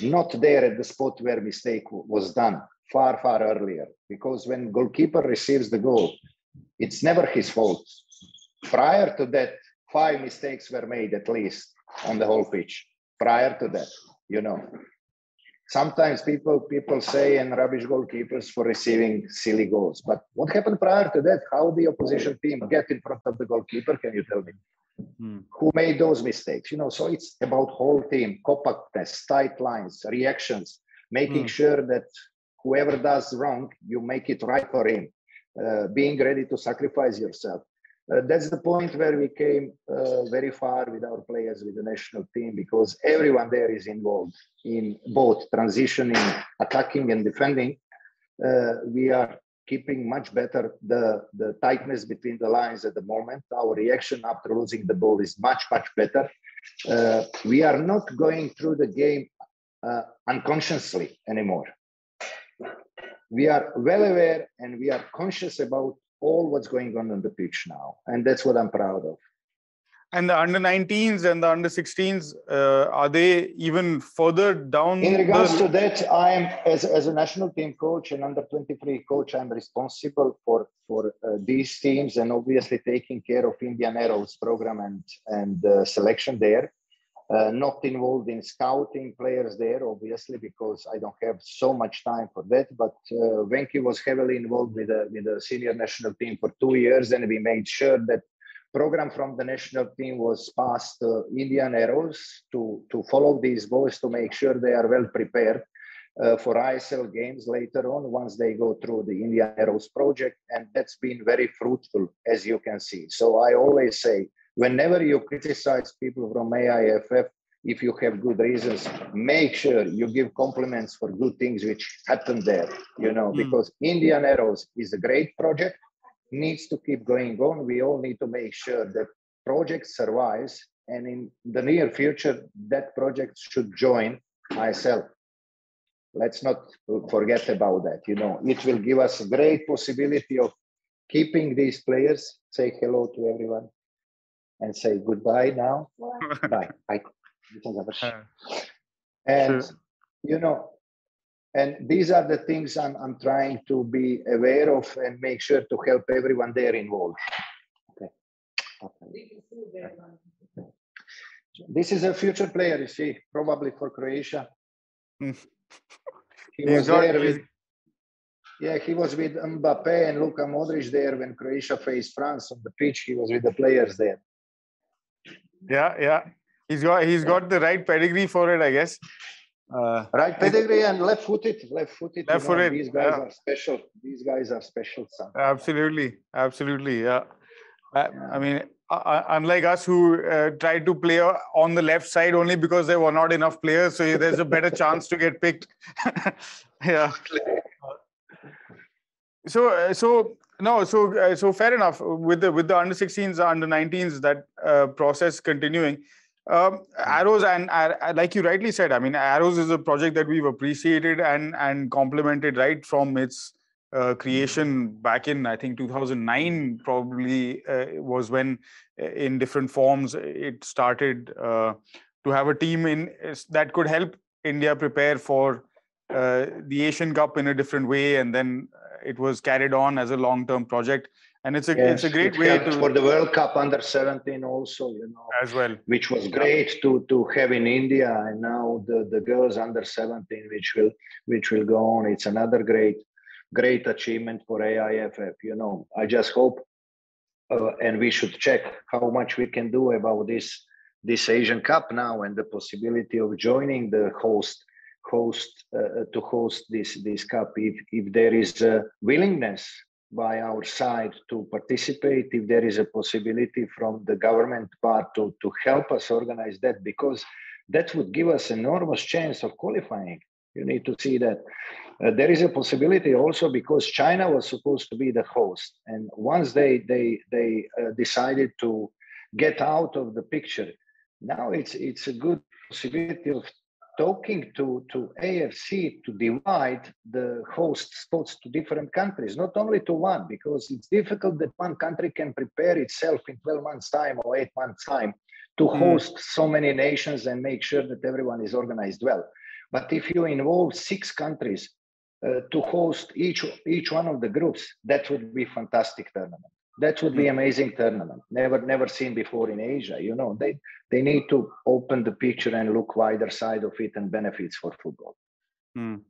Not there at the spot where mistake was done, far, far earlier. Because when goalkeeper receives the goal, it's never his fault. Prior to that, five mistakes were made at least on the whole pitch prior to that you know. Sometimes people people say and rubbish goalkeepers for receiving silly goals but what happened prior to that? How the opposition team get in front of the goalkeeper? Can you tell me? Hmm. who made those mistakes? You know so it's about whole team compactness tight lines reactions making hmm. sure that whoever does wrong you make it right for him. Uh, being ready to sacrifice yourself uh, that's the point where we came uh, very far with our players with the national team because everyone there is involved in both transitioning, attacking, and defending. Uh, we are keeping much better the, the tightness between the lines at the moment. Our reaction after losing the ball is much, much better. Uh, we are not going through the game uh, unconsciously anymore. We are well aware and we are conscious about all what's going on on the pitch now. And that's what I'm proud of. And the under 19s and the under 16s, uh, are they even further down? In regards the... to that, I'm as, as a national team coach and under 23 coach, I'm responsible for for uh, these teams and obviously taking care of Indian Arrows program and and uh, selection there. Uh, not involved in scouting players there, obviously, because I don't have so much time for that. But uh, Venki was heavily involved with the, with the senior national team for two years, and we made sure that program from the national team was passed to Indian Arrows to, to follow these boys to make sure they are well prepared. uh, for ISL games later on once they go through the Indian Arrows project. And that's been very fruitful, as you can see. So I always say, whenever you criticize people from AIFF, if you have good reasons, make sure you give compliments for good things which happened there, you know, mm. because Indian Arrows is a great project, needs to keep going on. We all need to make sure that project survives. And in the near future, that project should join ISL. Let's not forget about that. You know, it will give us a great possibility of keeping these players. Say hello to everyone and say goodbye now. Bye. Bye. Uh, and you know, and these are the things I'm, I'm trying to be aware of and make sure to help everyone there involved. Okay. okay. This is a future player, you see, probably for Croatia. he was there with, yeah, he was with Mbappe and Luka Modric there when Croatia faced France on the pitch. He was with the players there. Yeah, yeah. He's got he's got the right pedigree for it, I guess. Uh, right pedigree and left-footed, left-footed. Left-footed. These guys yeah. are special. These guys are special. Son. Absolutely, absolutely. Yeah. I, yeah. I mean, uh, unlike us who uh, tried to play on the left side only because there were not enough players, so there's a better chance to get picked. yeah. So, uh, so no, so uh, so fair enough with the with the under 16s, under 19s, that uh, process continuing. Um, Arrows and uh, like you rightly said, I mean, Arrows is a project that we've appreciated and and complemented right from its uh, creation back in I think 2009 probably uh, was when uh, in different forms it started uh, to have a team in that could help India prepare for uh, the Asian Cup in a different way, and then it was carried on as a long-term project and it's a yes, it's a great way to for the World Cup under 17 also, you know, as well, which was great to to have in India, and now the the girls under 17, which will which will go on. It's another great great achievement for AIFF. You know, I just hope, uh, and we should check how much we can do about this this Asian Cup now and the possibility of joining the host host uh, to host this this cup. If if there is a willingness by our side to participate if there is a possibility from the government part to, to help us organize that because that would give us enormous chance of qualifying. You need to see that. Uh, there is a possibility also because china was supposed to be the host and once they they they uh, decided to get out of the picture now it's it's a good possibility of talking to, to AFC to divide the host spots to different countries, not only to one, because it's difficult that one country can prepare itself in 12 months' time or eight months' time to mm. host so many nations and make sure that everyone is organized well. But if you involve six countries uh, to host each, each one of the groups, that would be fantastic tournament that would be amazing tournament. Never never seen before in asia you know. They they need to open the picture and look wider side of it and benefits for football. Mm.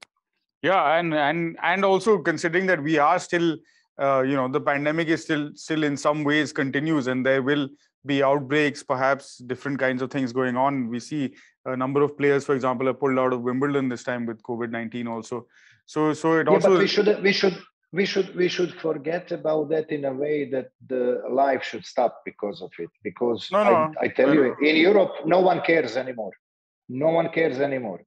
yeah and and and also considering that we are still uh, you know the pandemic is still still in some ways continues and there will be outbreaks perhaps different kinds of things going on. We see a number of players for example are pulled out of wimbledon this time with covid-19 also. So so it yeah, also but we should we should we should we should forget about that in a way that the life should stop because of it because no, no, I, I, tell no, you in europe no one cares anymore. No one cares anymore.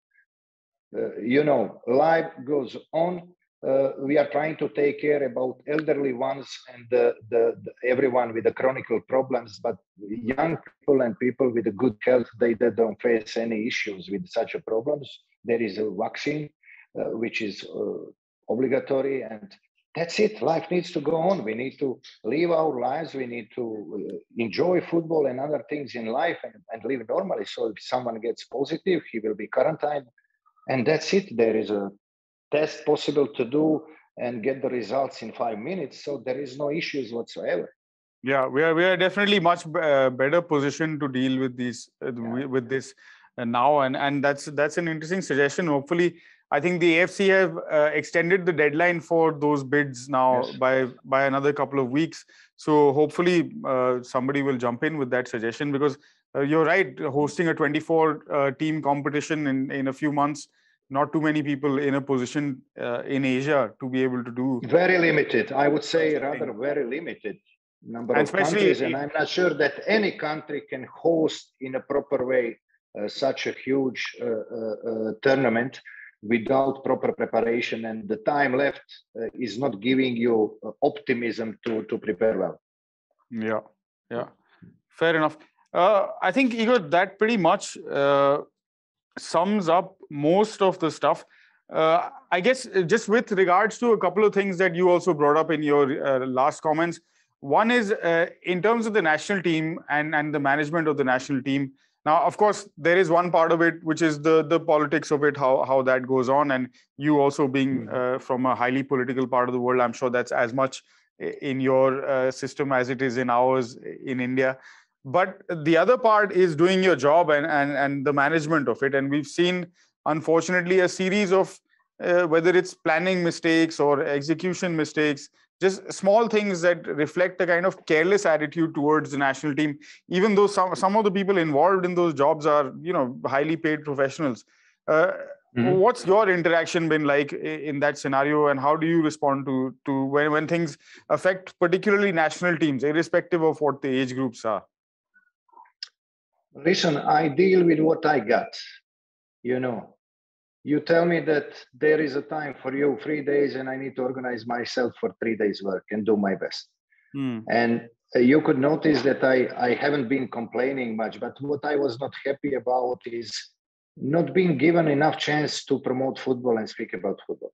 Uh, you know life goes on. Uh, we are trying to take care about elderly ones and the, the, the, everyone with the chronic problems but young people and people with a good health they, they don't face any issues with such a problems. There is a vaccine uh, which is uh, obligatory and that's it. Life needs to go on. We need to live our lives. We need to uh, enjoy football and other things in life and, and live normally. So if someone gets positive, he will be quarantined. And that's it. There is a test possible to do and get the results in five minutes. So there is no issues whatsoever. Yeah, we are we are definitely much uh, better positioned to deal with these uh, yeah. with this uh, now, and and that's that's an interesting suggestion. Hopefully, I think the AFC have uh, extended the deadline for those bids now yes. by by another couple of weeks. So hopefully uh, somebody will jump in with that suggestion because uh, you're right. Hosting a 24 uh, team competition in in a few months not too many people in a position uh, in Asia to be able to do. Very limited. I would say rather very limited number and of countries, and I'm not sure that any country can host in a proper way uh, such a huge uh, uh, uh tournament without proper preparation, and the time left uh, is not giving you optimism to to prepare well. Yeah, yeah, fair enough. I think Igor, that pretty much sums up most of the stuff. Uh, I guess just with regards to a couple of things that you also brought up in your uh, last comments. One is uh, in terms of the national team and, and the management of the national team. Now, of course, there is one part of it which is the the politics of it, how how that goes on, and you also being hmm. uh, from a highly political part of the world, I'm sure that's as much in your uh, system as it is in ours in India. But the other part is doing your job and and, and the management of it. And we've seen unfortunately a series of uh, whether it's planning mistakes or execution mistakes just small things that reflect a kind of careless attitude towards the national team even though some some of the people involved in those jobs are you know highly paid professionals uh, mm-hmm. what's your interaction been like in that scenario and how do you respond to to when when things affect particularly national teams irrespective of what the age groups are listen, I deal with what I got. You know, you tell me that there is a time for you, three days, and I need to organize myself for three days' work and do my best. Mm. And uh, you could notice that I, I haven't been complaining much, but what I was not happy about is not being given enough chance to promote football and speak about football.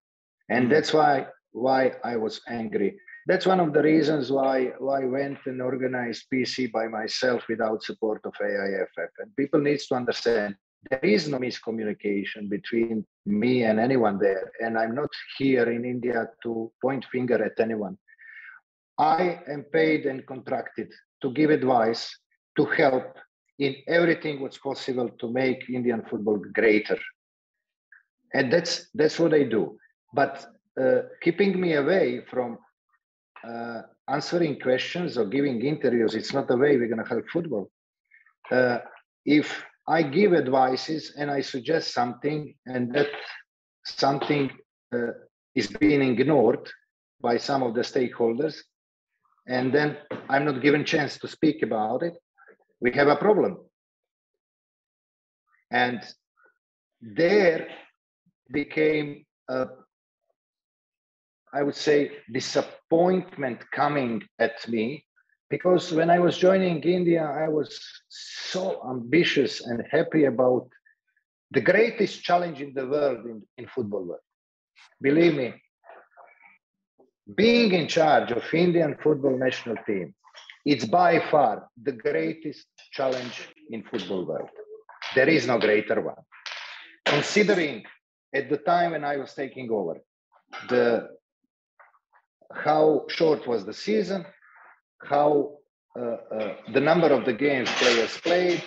And mm. that's why why I was angry that's one of the reasons why why I went and organized PC by myself without support of AIFF. And people needs to understand there is no miscommunication between me and anyone there. And I'm not here in India to point finger at anyone. I am paid and contracted to give advice, to help in everything what's possible to make Indian football greater. And that's that's what I do. But uh, keeping me away from uh, answering questions or giving interviews, it's not the way we're going to help football. Uh, if I give advices and I suggest something, and that something uh, is being ignored by some of the stakeholders, and then I'm not given chance to speak about it, we have a problem. And there became a I would say, disappointment coming at me because when I was joining India, I was so ambitious and happy about the greatest challenge in the world in, in football world. Believe me, being in charge of Indian football national team, it's by far the greatest challenge in football world. There is no greater one. Considering at the time when I was taking over, the how short was the season, how uh, uh, the number of the games players played,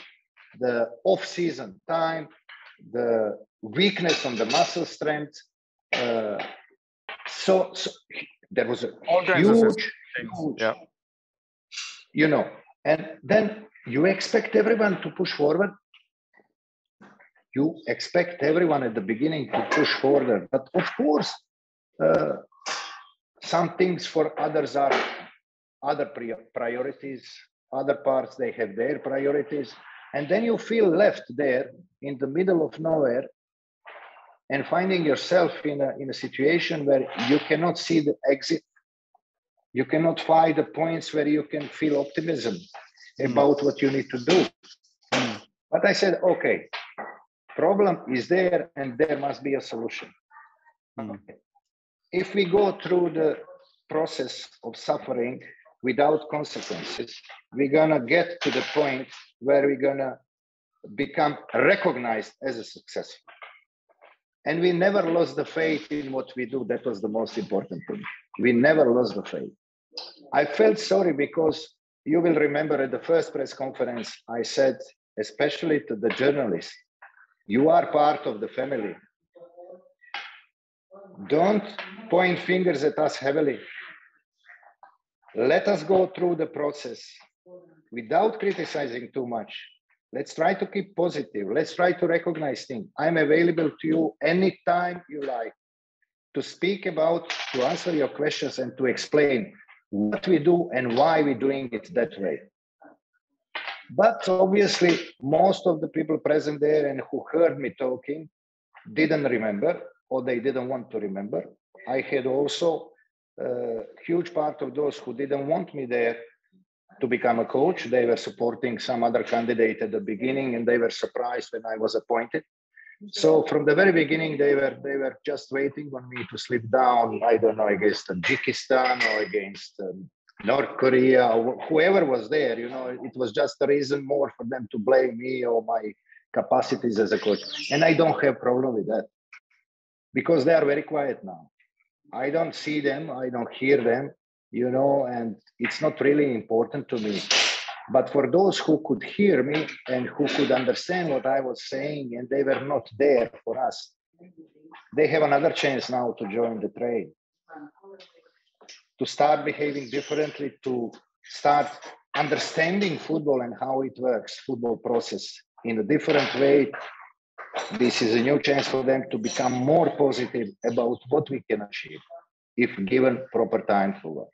the off-season time, the weakness on the muscle strength. Uh, so, so, there was a huge, huge yeah. you know, and then you expect everyone to push forward. You expect everyone at the beginning to push forward, but of course, uh, some things for others are other priorities other parts they have their priorities and then you feel left there in the middle of nowhere and finding yourself in a, in a situation where you cannot see the exit you cannot find the points where you can feel optimism mm. about what you need to do mm. but i said okay problem is there and there must be a solution mm. okay if we go through the process of suffering without consequences, we're gonna get to the point where we're gonna become recognized as a success. And we never lost the faith in what we do. That was the most important thing. We never lost the faith. I felt sorry because you will remember at the first press conference, I said, especially to the journalists, you are part of the family. Don't point fingers at us heavily. Let us go through the process without criticizing too much. Let's try to keep positive. Let's try to recognize things. I'm available to you anytime you like to speak about, to answer your questions, and to explain what we do and why we're doing it that way. But obviously, most of the people present there and who heard me talking didn't remember or they didn't want to remember. I had also a huge part of those who didn't want me there to become a coach. They were supporting some other candidate at the beginning and they were surprised when I was appointed. So from the very beginning, they were they were just waiting on me to slip down. I don't know against Tajikistan or against um, North Korea or whoever was there. You know, it was just a reason more for them to blame me or my capacities as a coach. And I don't have problem with that because they are very quiet now. I don't see them. I don't hear them. You know, and it's not really important to me. But for those who could hear me and who could understand what I was saying, and they were not there for us, they have another chance now to join the train, to start behaving differently, to start understanding football and how it works, football process in a different way. This is a new chance for them to become more positive about what we can achieve if given proper time for work.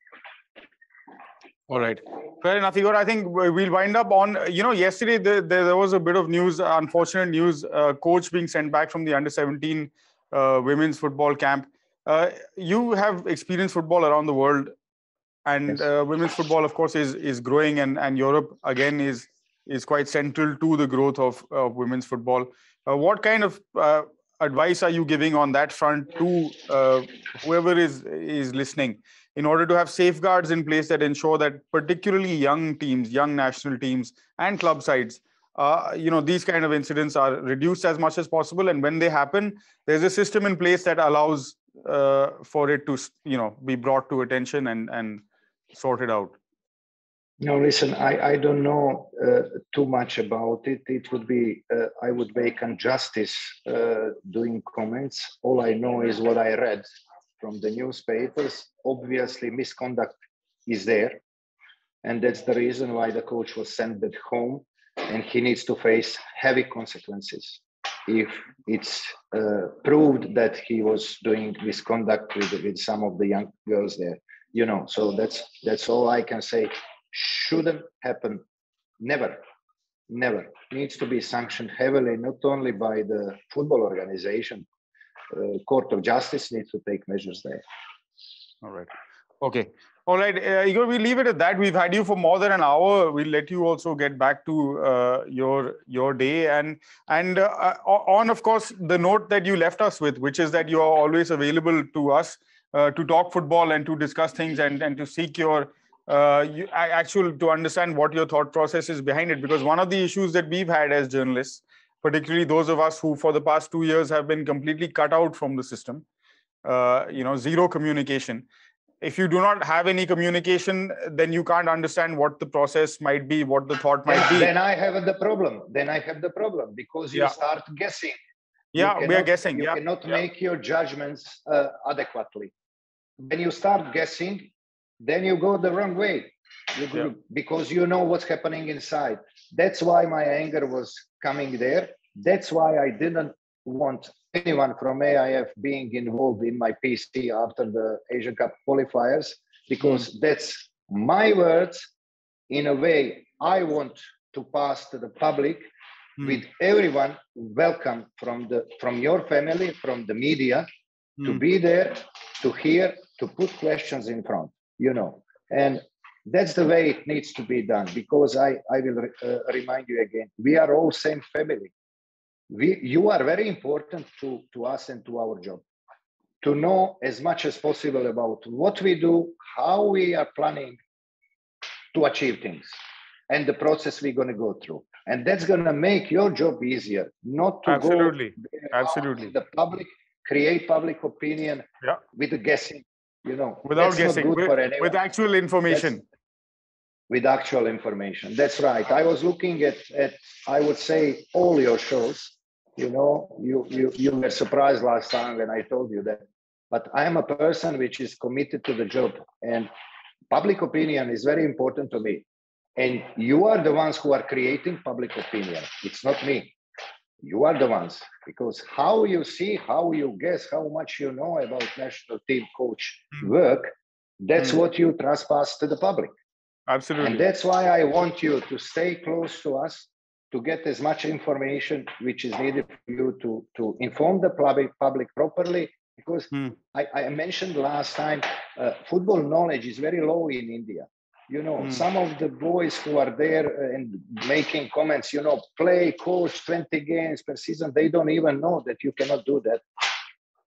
All right. Fair enough, Igor. I think we'll wind up on, you know, yesterday there, there was a bit of news, unfortunate news, uh, coach being sent back from the under 17 uh, women's football camp. Uh, you have experienced football around the world, and yes. Uh, women's football, of course, is is growing, and and Europe again is is quite central to the growth of, of women's football. Uh, what kind of uh, advice are you giving on that front to whoever is is listening? in order to have safeguards in place that ensure that particularly young teams, young national teams, and club sides, uh, you know, these kind of incidents are reduced as much as possible. And when they happen, there's a system in place that allows uh, for it to, you know, be brought to attention and and sorted out. No, listen, I, I don't know uh, too much about it. It would be, uh, I would make injustice uh, doing comments. All I know is what I read from the newspapers. Obviously, misconduct is there. And that's the reason why the coach was sent back home and he needs to face heavy consequences if it's uh, proved that he was doing misconduct with, with some of the young girls there you know so that's that's all i can say shouldn't happen never never needs to be sanctioned heavily not only by the football organization uh, court of justice needs to take measures there. All right. Okay. All right, uh, Igor, we leave it at that. We've had you for more than an hour. We'll let you also get back to uh, your your day and and uh, on, of course, the note that you left us with, which is that you are always available to us uh, to talk football and to discuss things and and to seek your uh, you, actual to understand what your thought process is behind it. Because one of the issues that we've had as journalists particularly those of us who for the past two years have been completely cut out from the system uh, you know zero communication if you do not have any communication then you can't understand what the process might be what the thought might be then i have the problem then i have the problem because you yeah. start guessing yeah cannot, we are guessing you yeah. cannot yeah. make your judgments uh, adequately when you start guessing then you go the wrong way you, yeah. because you know what's happening inside that's why my anger was coming there. That's why I didn't want anyone from AIF being involved in my PC after the Asian Cup qualifiers, because mm. that's my words in a way I want to pass to the public mm. with everyone welcome from the from your family, from the media, mm. to hmm. be there, to hear, to put questions in front, you know. And that's the way it needs to be done because I, I will uh, remind you again, we are all same family. We, you are very important to, to us and to our job to know as much as possible about what we do, how we are planning to achieve things, and the process we're going to go through. And that's going to make your job easier, not to absolutely, go absolutely, the public, create public opinion yeah. with the guessing you know without guessing with, with, actual information. that's, with actual information. That's right. I was looking at at i would say all your shows. You know you you you were surprised last time when i told you that. But i am a person which is committed to the job and public opinion is very important to me. And you are the ones who are creating public opinion. It's not me. You are the ones because how you see, how you guess, how much you know about national team coach mm. work, that's mm. what you trespass to the public. Absolutely. And that's why I want you to stay close to us to get as much information which is needed for you to, to inform the public, public properly. Because mm. I, I, mentioned last time, uh, football knowledge is very low in India. You know, mm. some of the boys who are there uh, and making comments, you know, play, coach 20 games per season, they don't even know that you cannot do that.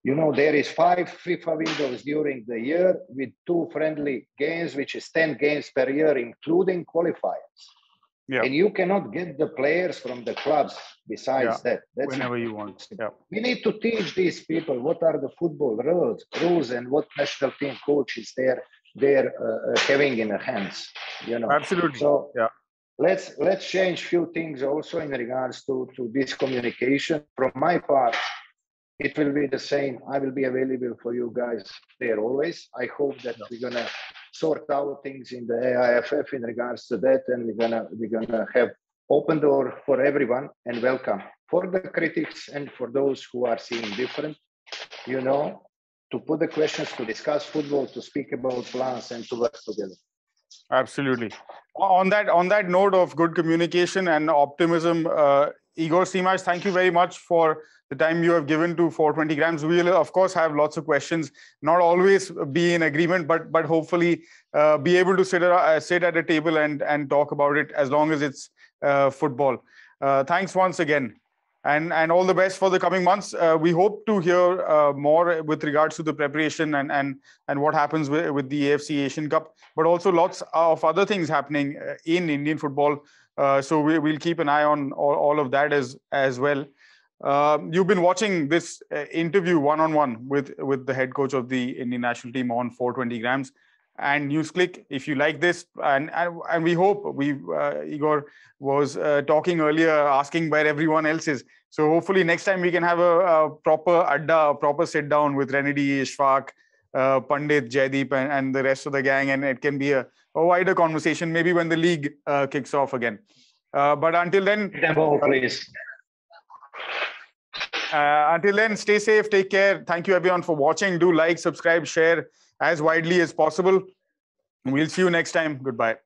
You know, there is five FIFA windows during the year with two friendly games, which is 10 games per year, including qualifiers. Yeah. And you cannot get the players from the clubs besides yeah. that. That's whenever you want. Yeah. We need to teach these people what are the football rules, rules and what national team coach is there they're uh, uh, having in their hands. You know. Absolutely. So yeah. Let's let's change few things also in regards to to this communication. From my part, it will be the same. I will be available for you guys there always. I hope that yeah. we're gonna sort out things in the AIFF in regards to that, and we're gonna we're gonna have open door for everyone and welcome for the critics and for those who are seeing different. You know, to put the questions, to discuss football, to speak about plans, and to work together. Absolutely. On that on that note of good communication and optimism, uh, Igor Stimac, thank you very much for the time you have given to 420 grams. We will, of course, have lots of questions. Not always be in agreement, but but hopefully uh, be able to sit at, uh, sit at a table and and talk about it as long as it's uh, football. Uh, thanks once again and and all the best for the coming months. Uh, we hope to hear uh, more with regards to the preparation and and and what happens with, with the AFC Asian Cup, but also lots of other things happening uh, in Indian football. Uh, so we, will keep an eye on all, all of that as as well. Uh, you've been watching this uh, interview one on one with with the head coach of the Indian national team on 420 grams and NewsClick if you like this. And, and, and we hope we uh, Igor was uh, talking earlier, asking where everyone else is. So hopefully next time we can have a, a proper adda, a proper sit down with Renedy, Ishfaq, uh, Pandit, Jaydeep, and, and, the rest of the gang, and it can be a, a wider conversation. Maybe when the league uh, kicks off again. Uh, but until then, Demo, please. Uh, until then, stay safe, take care. Thank you everyone for watching. Do like, subscribe, share as widely as possible. We'll see you next time. Goodbye.